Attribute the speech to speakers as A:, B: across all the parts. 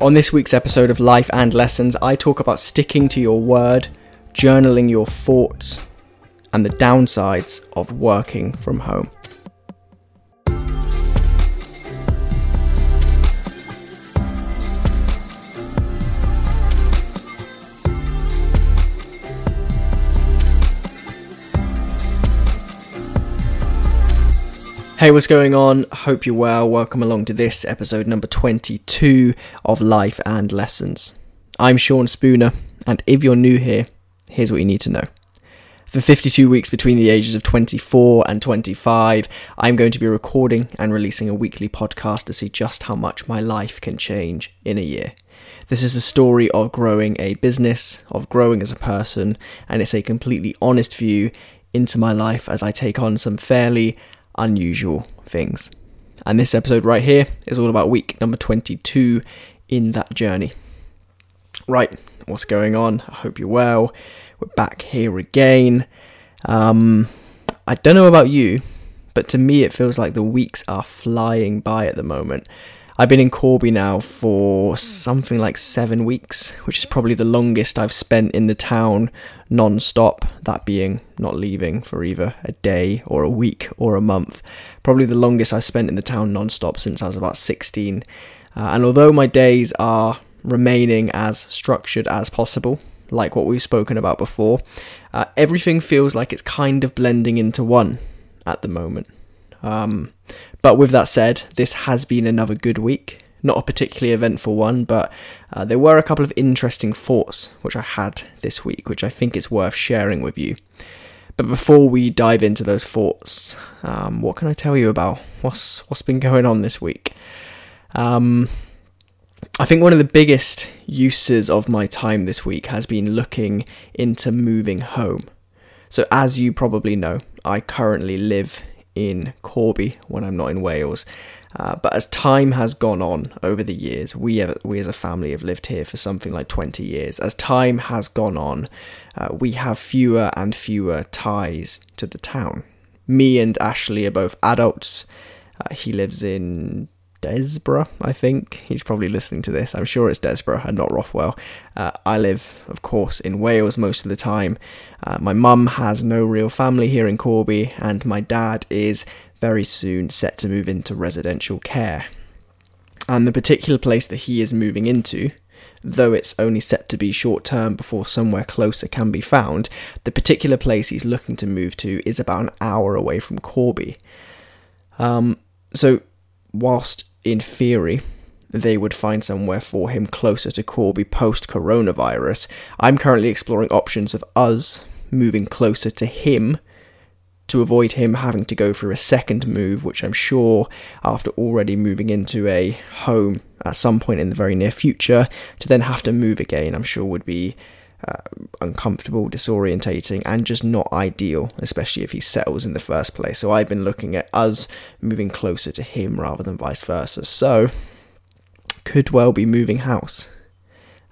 A: On this week's episode of Life and Lessons, I talk about sticking to your word, journaling your thoughts, and the downsides of working from home. Hey, what's going on? Hope you're well. Welcome along to this episode number 22 of Life and Lessons. I'm Sean Spooner, and if you're new here, here's what you need to know. For 52 weeks between the ages of 24 and 25, I'm going to be recording and releasing a weekly podcast to see just how much my life can change in a year. This is a story of growing a business, of growing as a person, and it's a completely honest view into my life as I take on some fairly unusual things. And this episode right here is all about week number 22 in that journey. Right, what's going on? I hope you're well. We're back here again. Um, I don't know about you, but to me it feels like the weeks are flying by at the moment. I've been in Corby now for something like seven weeks, which is probably the longest I've spent in the town non stop, that being not leaving for either a day or a week or a month. Probably the longest I've spent in the town non stop since I was about 16. Uh, and although my days are remaining as structured as possible, like what we've spoken about before, uh, everything feels like it's kind of blending into one at the moment. Um, but with that said, this has been another good week. Not a particularly eventful one, but uh, there were a couple of interesting thoughts which I had this week, which I think is worth sharing with you. But before we dive into those thoughts, um, what can I tell you about what's what's been going on this week? Um, I think one of the biggest uses of my time this week has been looking into moving home. So, as you probably know, I currently live in Corby when I'm not in Wales. Uh, but as time has gone on over the years, we have, we as a family have lived here for something like 20 years. As time has gone on, uh, we have fewer and fewer ties to the town. Me and Ashley are both adults. Uh, he lives in Desborough, I think. He's probably listening to this. I'm sure it's Desborough and not Rothwell. Uh, I live, of course, in Wales most of the time. Uh, my mum has no real family here in Corby, and my dad is very soon set to move into residential care. And the particular place that he is moving into, though it's only set to be short term before somewhere closer can be found, the particular place he's looking to move to is about an hour away from Corby. Um, so, whilst in theory, they would find somewhere for him closer to Corby post coronavirus. I'm currently exploring options of us moving closer to him to avoid him having to go through a second move, which I'm sure, after already moving into a home at some point in the very near future, to then have to move again, I'm sure would be uh, uncomfortable, disorientating, and just not ideal, especially if he settles in the first place. So I've been looking at us moving closer to him rather than vice versa. So could well be moving house.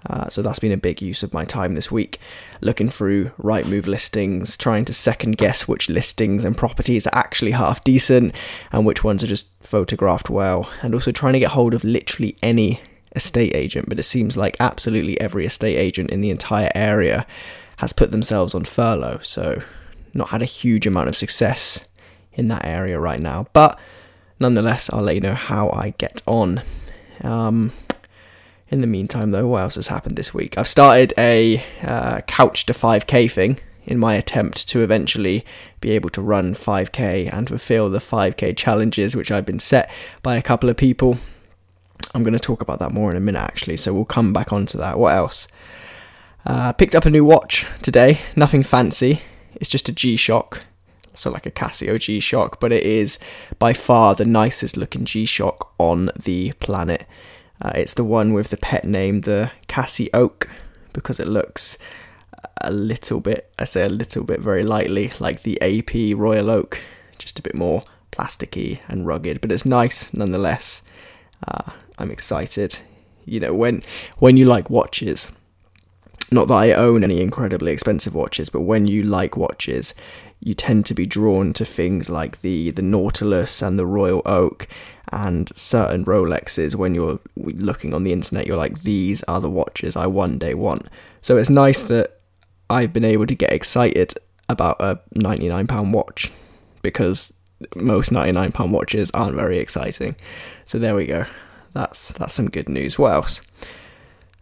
A: Uh, so that's been a big use of my time this week, looking through Rightmove listings, trying to second guess which listings and properties are actually half decent and which ones are just photographed well, and also trying to get hold of literally any estate agent, but it seems like absolutely every estate agent in the entire area has put themselves on furlough, so not had a huge amount of success in that area right now. But nonetheless, I'll let you know how I get on. Um, in the meantime, though, what else has happened this week? I've started a uh, couch to 5k thing in my attempt to eventually be able to run 5k and fulfill the 5k challenges which I've been set by a couple of people. I'm going to talk about that more in a minute, actually, so we'll come back onto that. What else? Uh, picked up a new watch today. Nothing fancy. It's just a G Shock. So, like a Casio G Shock, but it is by far the nicest looking G Shock on the planet. Uh, it's the one with the pet name, the Cassie Oak, because it looks a little bit, I say a little bit very lightly, like the AP Royal Oak, just a bit more plasticky and rugged, but it's nice nonetheless. Uh, I'm excited. You know, when when you like watches, not that I own any incredibly expensive watches, but when you like watches, you tend to be drawn to things like the the Nautilus and the Royal Oak, and certain Rolexes, when you're looking on the internet, you're like, these are the watches I one day want. So it's nice that I've been able to get excited about a £99 watch because most £99 watches aren't very exciting. So there we go. That's that's some good news. What else?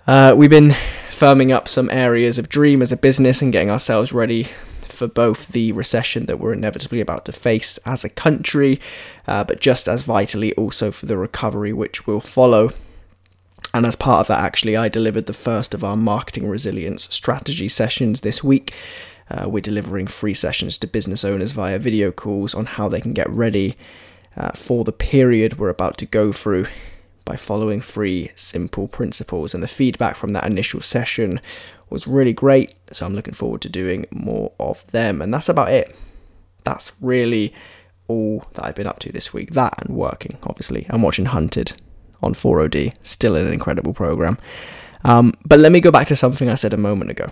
A: Uh, we've been firming up some areas of Dream as a business and getting ourselves ready for both the recession that we're inevitably about to face as a country, uh, but just as vitally also for the recovery which will follow. And as part of that, actually, I delivered the first of our marketing resilience strategy sessions this week. Uh, we're delivering free sessions to business owners via video calls on how they can get ready uh, for the period we're about to go through by following three simple principles. And the feedback from that initial session was really great. So I'm looking forward to doing more of them. And that's about it. That's really all that I've been up to this week. That and working, obviously. I'm watching Hunted on 4OD, still an incredible program. Um, but let me go back to something I said a moment ago,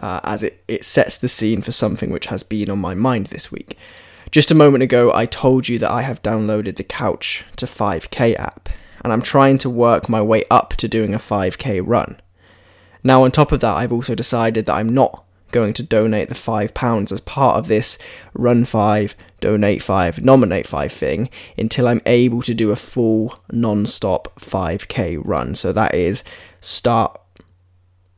A: uh, as it, it sets the scene for something which has been on my mind this week. Just a moment ago, I told you that I have downloaded the Couch to 5K app, and I'm trying to work my way up to doing a 5K run. Now, on top of that, I've also decided that I'm not going to donate the £5 as part of this Run 5, Donate 5, Nominate 5 thing until I'm able to do a full non stop 5k run. So that is start,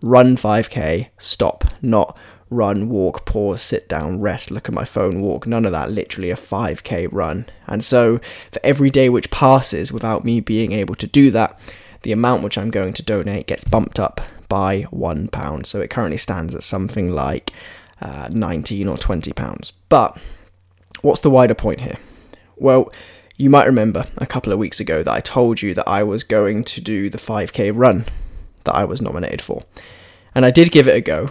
A: run 5k, stop, not run, walk, pause, sit down, rest, look at my phone, walk. None of that, literally a 5k run. And so for every day which passes without me being able to do that, the amount which I'm going to donate gets bumped up by one pound. So it currently stands at something like uh, 19 or 20 pounds. But what's the wider point here? Well, you might remember a couple of weeks ago that I told you that I was going to do the 5k run that I was nominated for. And I did give it a go,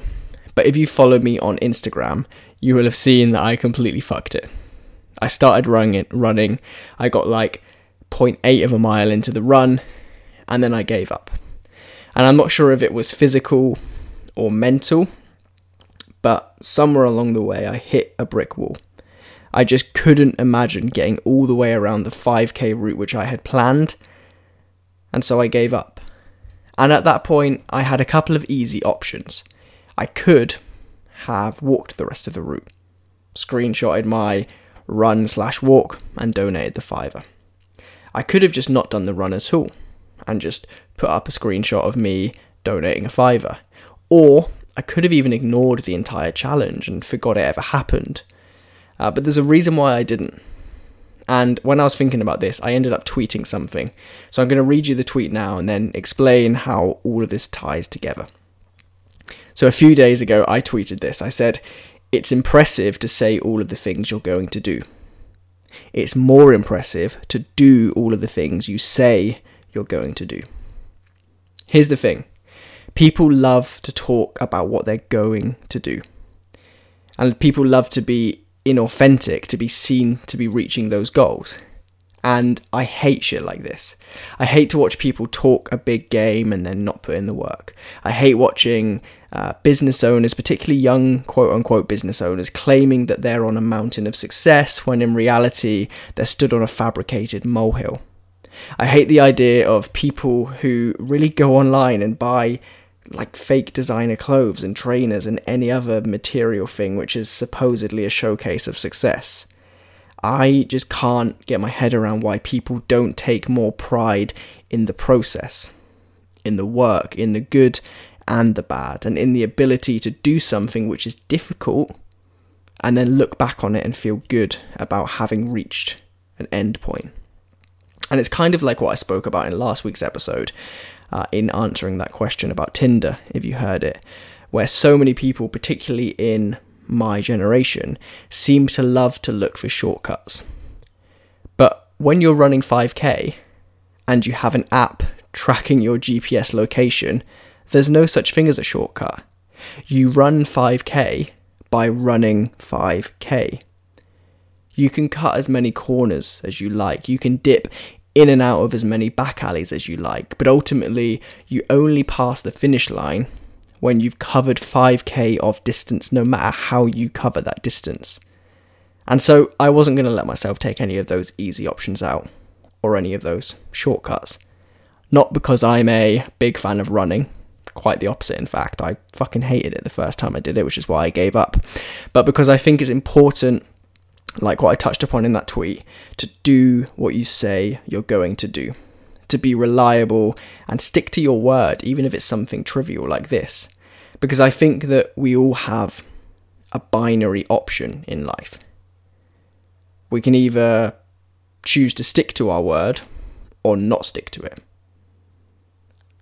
A: but if you follow me on Instagram, you will have seen that I completely fucked it. I started running, running. I got like 0.8 of a mile into the run, and then I gave up. And I'm not sure if it was physical or mental, but somewhere along the way I hit a brick wall. I just couldn't imagine getting all the way around the 5k route which I had planned, and so I gave up. And at that point, I had a couple of easy options. I could have walked the rest of the route, screenshotted my run slash walk, and donated the fiver. I could have just not done the run at all and just put up a screenshot of me donating a fiver. Or I could have even ignored the entire challenge and forgot it ever happened. Uh, but there's a reason why I didn't. And when I was thinking about this, I ended up tweeting something. So I'm going to read you the tweet now and then explain how all of this ties together. So a few days ago, I tweeted this. I said, It's impressive to say all of the things you're going to do. It's more impressive to do all of the things you say you're going to do. Here's the thing people love to talk about what they're going to do. And people love to be inauthentic, to be seen to be reaching those goals. And I hate shit like this. I hate to watch people talk a big game and then not put in the work. I hate watching uh, business owners, particularly young quote unquote business owners, claiming that they're on a mountain of success when in reality they're stood on a fabricated molehill. I hate the idea of people who really go online and buy like fake designer clothes and trainers and any other material thing which is supposedly a showcase of success. I just can't get my head around why people don't take more pride in the process, in the work, in the good and the bad, and in the ability to do something which is difficult and then look back on it and feel good about having reached an end point. And it's kind of like what I spoke about in last week's episode uh, in answering that question about Tinder, if you heard it, where so many people, particularly in my generation, seem to love to look for shortcuts. But when you're running 5k and you have an app tracking your GPS location, there's no such thing as a shortcut. You run 5k by running 5k. You can cut as many corners as you like. You can dip in and out of as many back alleys as you like, but ultimately, you only pass the finish line when you've covered 5k of distance, no matter how you cover that distance. And so I wasn't going to let myself take any of those easy options out. or any of those shortcuts. Not because I'm a big fan of running, quite the opposite, in fact. I fucking hated it the first time I did it, which is why I gave up. But because I think it's important, like what I touched upon in that tweet, to do what you say you're going to do, to be reliable and stick to your word, even if it's something trivial like this. Because I think that we all have a binary option in life. We can either choose to stick to our word or not stick to it.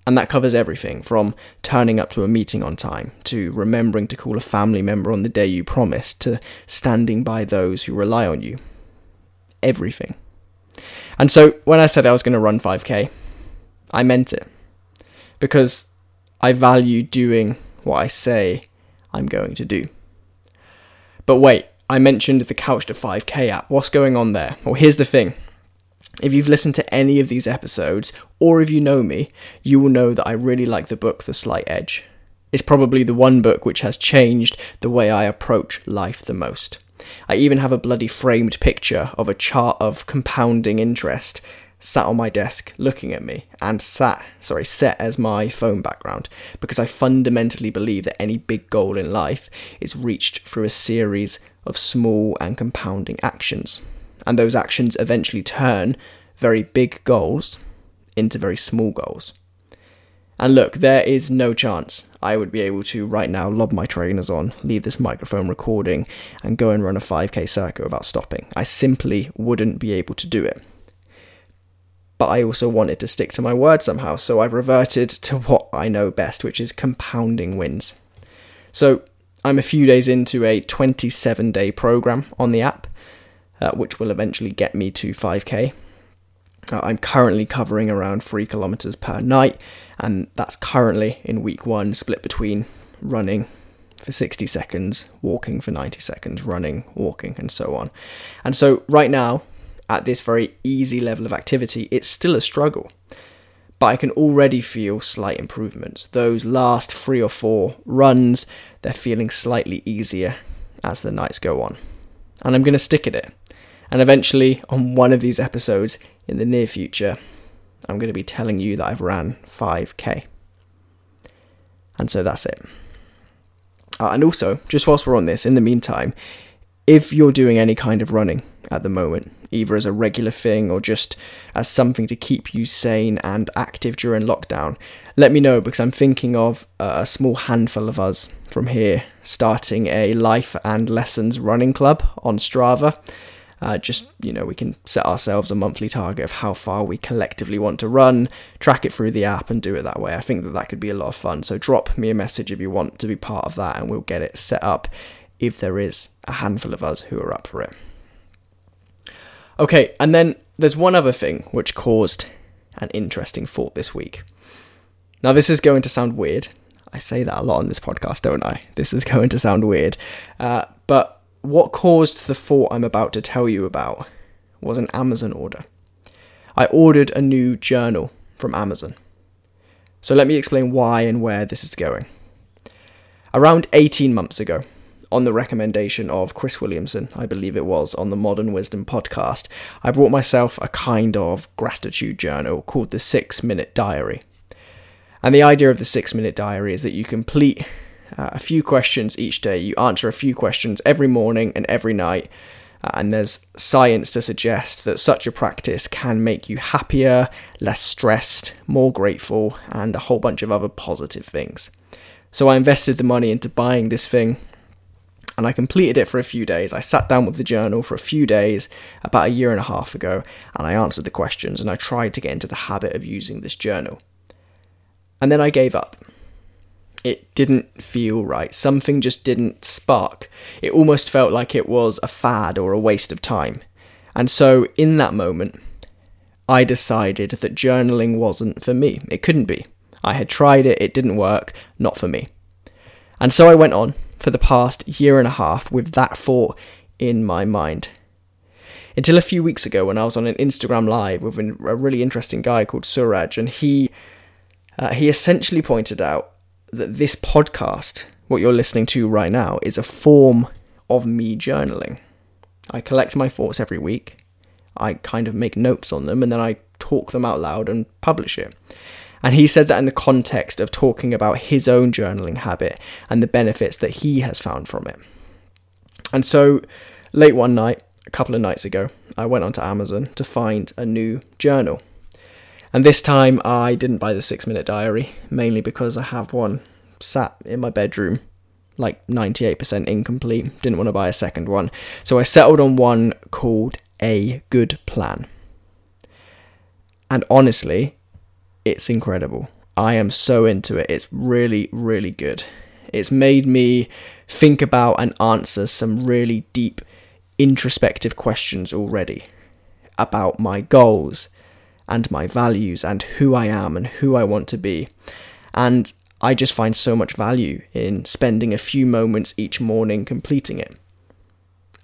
A: And that covers everything from turning up to a meeting on time, to remembering to call a family member on the day you promised, to standing by those who rely on you. Everything. And so when I said I was going to run 5k, I meant it. Because I value doing what I say I'm going to do. But wait, I mentioned the Couch to 5k app. What's going on there? Well, here's the thing if you've listened to any of these episodes, or if you know me, you will know that I really like the book The Slight Edge. It's probably the one book which has changed the way I approach life the most. I even have a bloody framed picture of a chart of compounding interest sat on my desk looking at me and sat sorry set as my phone background because I fundamentally believe that any big goal in life is reached through a series of small and compounding actions and those actions eventually turn very big goals into very small goals. And look, there is no chance I would be able to right now lob my trainers on, leave this microphone recording, and go and run a 5k circuit without stopping. I simply wouldn't be able to do it. But I also wanted to stick to my word somehow, so I've reverted to what I know best, which is compounding wins. So I'm a few days into a 27 day program on the app uh, which will eventually get me to 5k. I'm currently covering around 3 kilometers per night, and that's currently in week one, split between running for 60 seconds, walking for 90 seconds, running, walking, and so on. And so, right now, at this very easy level of activity, it's still a struggle. But I can already feel slight improvements. Those last three or four runs, they're feeling slightly easier as the nights go on. And I'm going to stick at it. And eventually, on one of these episodes in the near future, I'm going to be telling you that I've ran 5k. And so that's it. Uh, and also, just whilst we're on this, in the meantime, if you're doing any kind of running at the moment, either as a regular thing or just as something to keep you sane and active during lockdown, let me know because I'm thinking of a small handful of us from here starting a life and lessons running club on Strava. Uh, just, you know, we can set ourselves a monthly target of how far we collectively want to run, track it through the app, and do it that way. I think that that could be a lot of fun. So drop me a message if you want to be part of that, and we'll get it set up if there is a handful of us who are up for it. Okay, and then there's one other thing which caused an interesting thought this week. Now, this is going to sound weird. I say that a lot on this podcast, don't I? This is going to sound weird. Uh, but what caused the thought I'm about to tell you about was an Amazon order. I ordered a new journal from Amazon. So let me explain why and where this is going. Around 18 months ago, on the recommendation of Chris Williamson, I believe it was, on the Modern Wisdom podcast, I brought myself a kind of gratitude journal called the Six Minute Diary. And the idea of the Six Minute Diary is that you complete uh, a few questions each day. You answer a few questions every morning and every night. Uh, and there's science to suggest that such a practice can make you happier, less stressed, more grateful, and a whole bunch of other positive things. So I invested the money into buying this thing and I completed it for a few days. I sat down with the journal for a few days about a year and a half ago and I answered the questions and I tried to get into the habit of using this journal. And then I gave up it didn't feel right. Something just didn't spark. It almost felt like it was a fad or a waste of time. And so, in that moment, I decided that journaling wasn't for me. It couldn't be. I had tried it, it didn't work, not for me. And so I went on for the past year and a half with that thought in my mind. Until a few weeks ago, when I was on an Instagram live with a really interesting guy called Suraj, and he uh, he essentially pointed out that this podcast, what you're listening to right now, is a form of me journaling. I collect my thoughts every week. I kind of make notes on them and then I talk them out loud and publish it. And he said that in the context of talking about his own journaling habit and the benefits that he has found from it. And so, late one night, a couple of nights ago, I went onto Amazon to find a new journal. And this time I didn't buy the six minute diary, mainly because I have one sat in my bedroom, like 98% incomplete. Didn't want to buy a second one. So I settled on one called A Good Plan. And honestly, it's incredible. I am so into it. It's really, really good. It's made me think about and answer some really deep, introspective questions already about my goals, and my values and who I am and who I want to be. And I just find so much value in spending a few moments each morning completing it.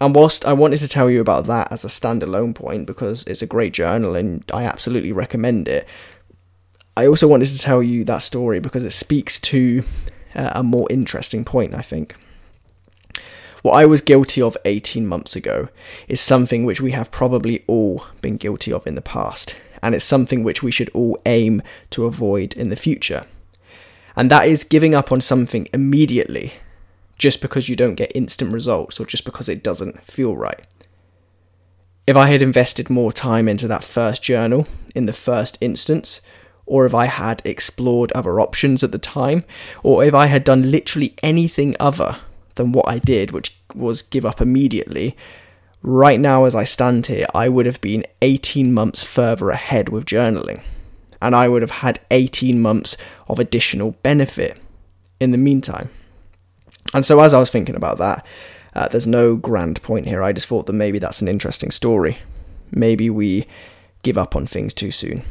A: And whilst I wanted to tell you about that as a standalone point because it's a great journal and I absolutely recommend it, I also wanted to tell you that story because it speaks to uh, a more interesting point, I think. What I was guilty of 18 months ago is something which we have probably all been guilty of in the past and it's something which we should all aim to avoid in the future. And that is giving up on something immediately just because you don't get instant results or just because it doesn't feel right. If I had invested more time into that first journal in the first instance, or if I had explored other options at the time, or if I had done literally anything other than what I did, which was give up immediately, right now, as I stand here, I would have been 18 months further ahead with journaling. And I would have had 18 months of additional benefit in the meantime. And so, as I was thinking about that, uh, there's no grand point here. I just thought that maybe that's an interesting story. Maybe we give up on things too soon.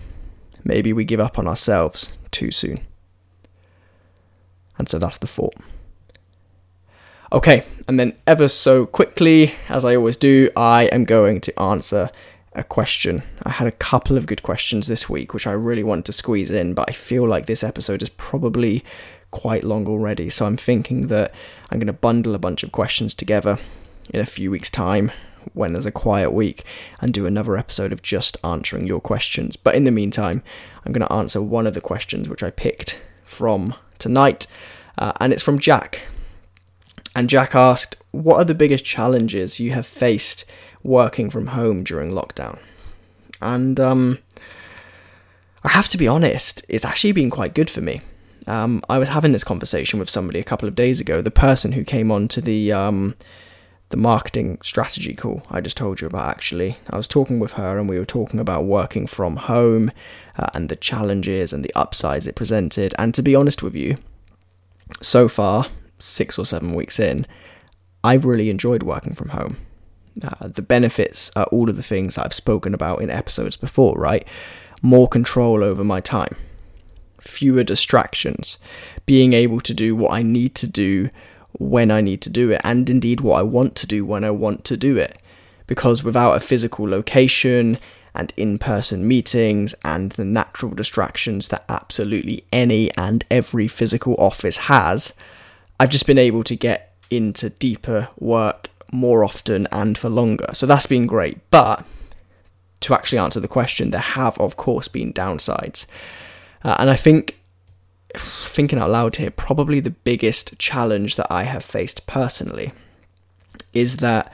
A: Maybe we give up on ourselves too soon. And so that's the thought. Okay, and then ever so quickly, as I always do, I am going to answer a question. I had a couple of good questions this week, which I really want to squeeze in, but I feel like this episode is probably quite long already. So I'm thinking that I'm going to bundle a bunch of questions together in a few weeks' time when there's a quiet week and do another episode of just answering your questions. But in the meantime, I'm going to answer one of the questions which I picked from tonight, uh, and it's from Jack. And Jack asked, What are the biggest challenges you have faced working from home during lockdown? And um, I have to be honest, it's actually been quite good for me. Um, I was having this conversation with somebody a couple of days ago. The person who came on to the um, the marketing strategy call I just told you about. Actually, I was talking with her, and we were talking about working from home uh, and the challenges and the upsides it presented. And to be honest with you, so far six or seven weeks in, I've really enjoyed working from home. Uh, the benefits are all of the things I've spoken about in episodes before, right? More control over my time, fewer distractions, being able to do what I need to do when I need to do it, and indeed what I want to do when I want to do it. Because without a physical location and in person meetings and the natural distractions that absolutely any and every physical office has, I've just been able to get into deeper work more often and for longer. So that's been great. But to actually answer the question, there have, of course, been downsides. Uh, and I think, thinking out loud here, probably the biggest challenge that I have faced personally is that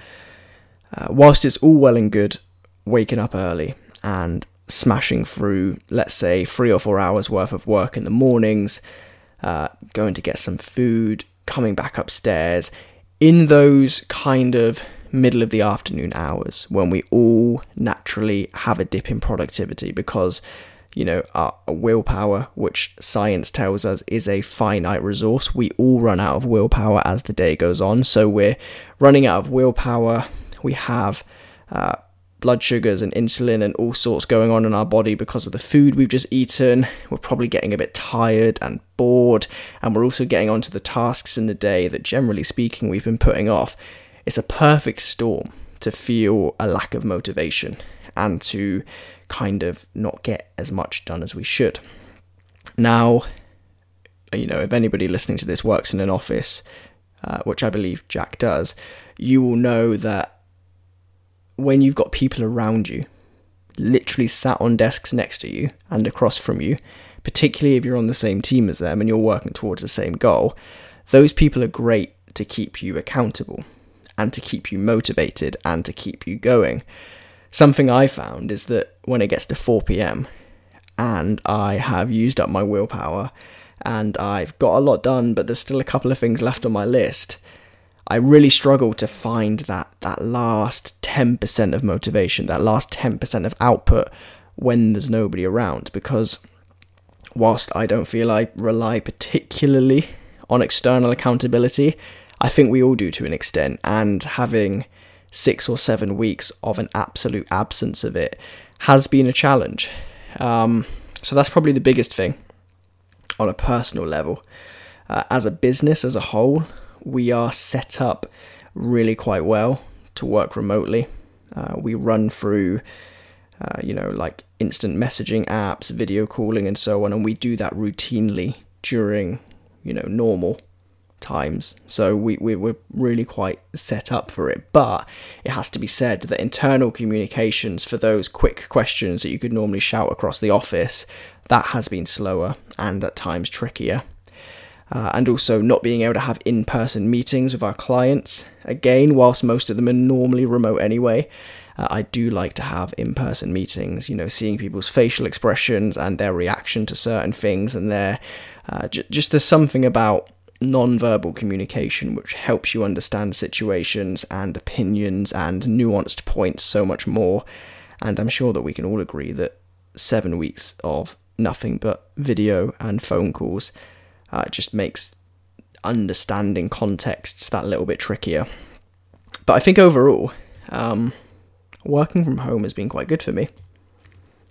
A: uh, whilst it's all well and good waking up early and smashing through, let's say, three or four hours worth of work in the mornings, uh, going to get some food, coming back upstairs in those kind of middle of the afternoon hours when we all naturally have a dip in productivity because you know our willpower which science tells us is a finite resource we all run out of willpower as the day goes on. So we're running out of willpower. We have uh, blood sugars and insulin and all sorts going on in our body because of the food we've just eaten. We're probably getting a bit tired and bored, and we're also getting onto the tasks in the day that, generally speaking, we've been putting off. It's a perfect storm to feel a lack of motivation and to kind of not get as much done as we should. Now, you know, if anybody listening to this works in an office, uh, which I believe Jack does, you will know that when you've got people around you literally sat on desks next to you and across from you, particularly if you're on the same team as them and you're working towards the same goal, those people are great to keep you accountable and to keep you motivated and to keep you going. Something I found is that when it gets to 4 pm and I have used up my willpower and I've got a lot done, but there's still a couple of things left on my list, I really struggle to find that that last 10% of motivation, that last 10% of output when there's nobody around because whilst I don't feel I rely particularly on external accountability, I think we all do to an extent and having 6 or 7 weeks of an absolute absence of it has been a challenge. Um, so that's probably the biggest thing on a personal level. Uh, as a business as a whole, we are set up really quite well to work remotely. Uh, we run through, uh, you know, like instant messaging apps, video calling, and so on, and we do that routinely during, you know, normal times. So we, we, we're really quite set up for it. But it has to be said that internal communications for those quick questions that you could normally shout across the office, that has been slower and at times trickier uh, and also not being able to have in person meetings with our clients. Again, whilst most of them are normally remote anyway, uh, I do like to have in person meetings, you know, seeing people's facial expressions and their reaction to certain things, and their uh, j- just there's something about non-verbal communication which helps you understand situations and opinions and nuanced points so much more and i'm sure that we can all agree that seven weeks of nothing but video and phone calls uh, just makes understanding contexts that little bit trickier. But I think overall, um, working from home has been quite good for me.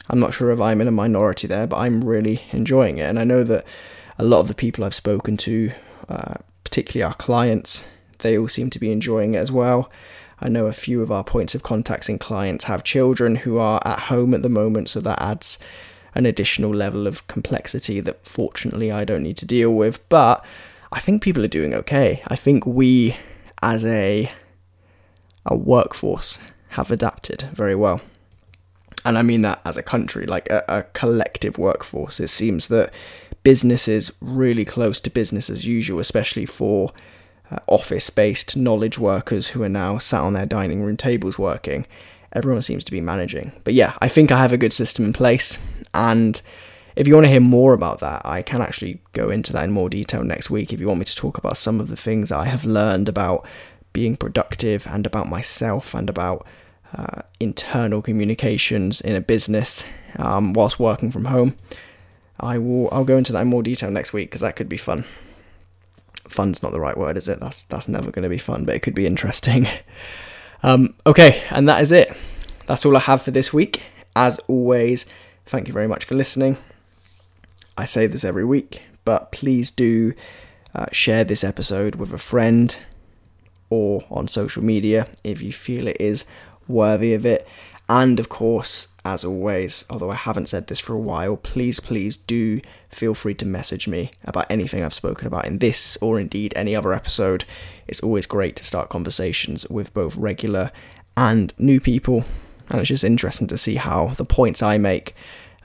A: I'm not sure if I'm in a minority there, but I'm really enjoying it. And I know that a lot of the people I've spoken to, uh, particularly our clients, they all seem to be enjoying it as well. I know a few of our points of contacts and clients have children who are at home at the moment, so that adds an additional level of complexity that fortunately I don't need to deal with. But I think people are doing okay. I think we, as a a workforce, have adapted very well. And I mean that as a country, like a, a collective workforce. It seems that business is really close to business as usual, especially for uh, office based knowledge workers who are now sat on their dining room tables working everyone seems to be managing. But yeah, I think I have a good system in place. And if you want to hear more about that, I can actually go into that in more detail next week if you want me to talk about some of the things I have learned about being productive and about myself and about uh, internal communications in a business um, whilst working from home. I will. I'll go into that in more detail next week because that could be fun. Fun's not the right word, is it? That's that's never going to be fun, but it could be interesting. Um, okay, and that is it. That's all I have for this week. As always, thank you very much for listening. I say this every week, but please do uh, share this episode with a friend or on social media if you feel it is worthy of it. And of course, as always, although I haven't said this for a while, please, please do feel free to message me about anything I've spoken about in this or indeed any other episode. It's always great to start conversations with both regular and new people, and it's just interesting to see how the points I make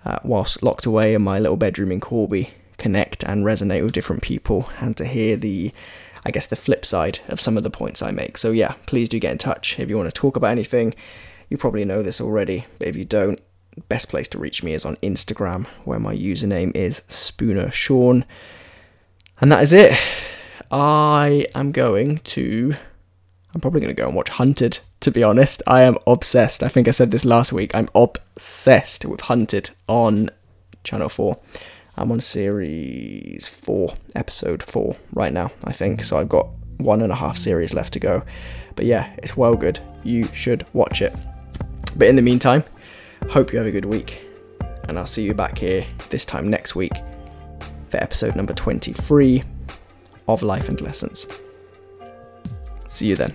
A: uh, whilst locked away in my little bedroom in Corby connect and resonate with different people, and to hear the I guess the flip side of some of the points I make. So, yeah, please do get in touch if you want to talk about anything you probably know this already, but if you don't, best place to reach me is on Instagram, where my username is Spooner Sean. And that is it. I am going to. I'm probably going to go and watch Hunted, to be honest. I am obsessed. I think I said this last week. I'm obsessed with Hunted on Channel 4. I'm on series 4, episode 4 right now, I think. So I've got one and a half series left to go. But yeah, it's well good. You should watch it. But in the meantime, hope you have a good week, and I'll see you back here this time next week for episode number 23 of Life and Lessons. See you then.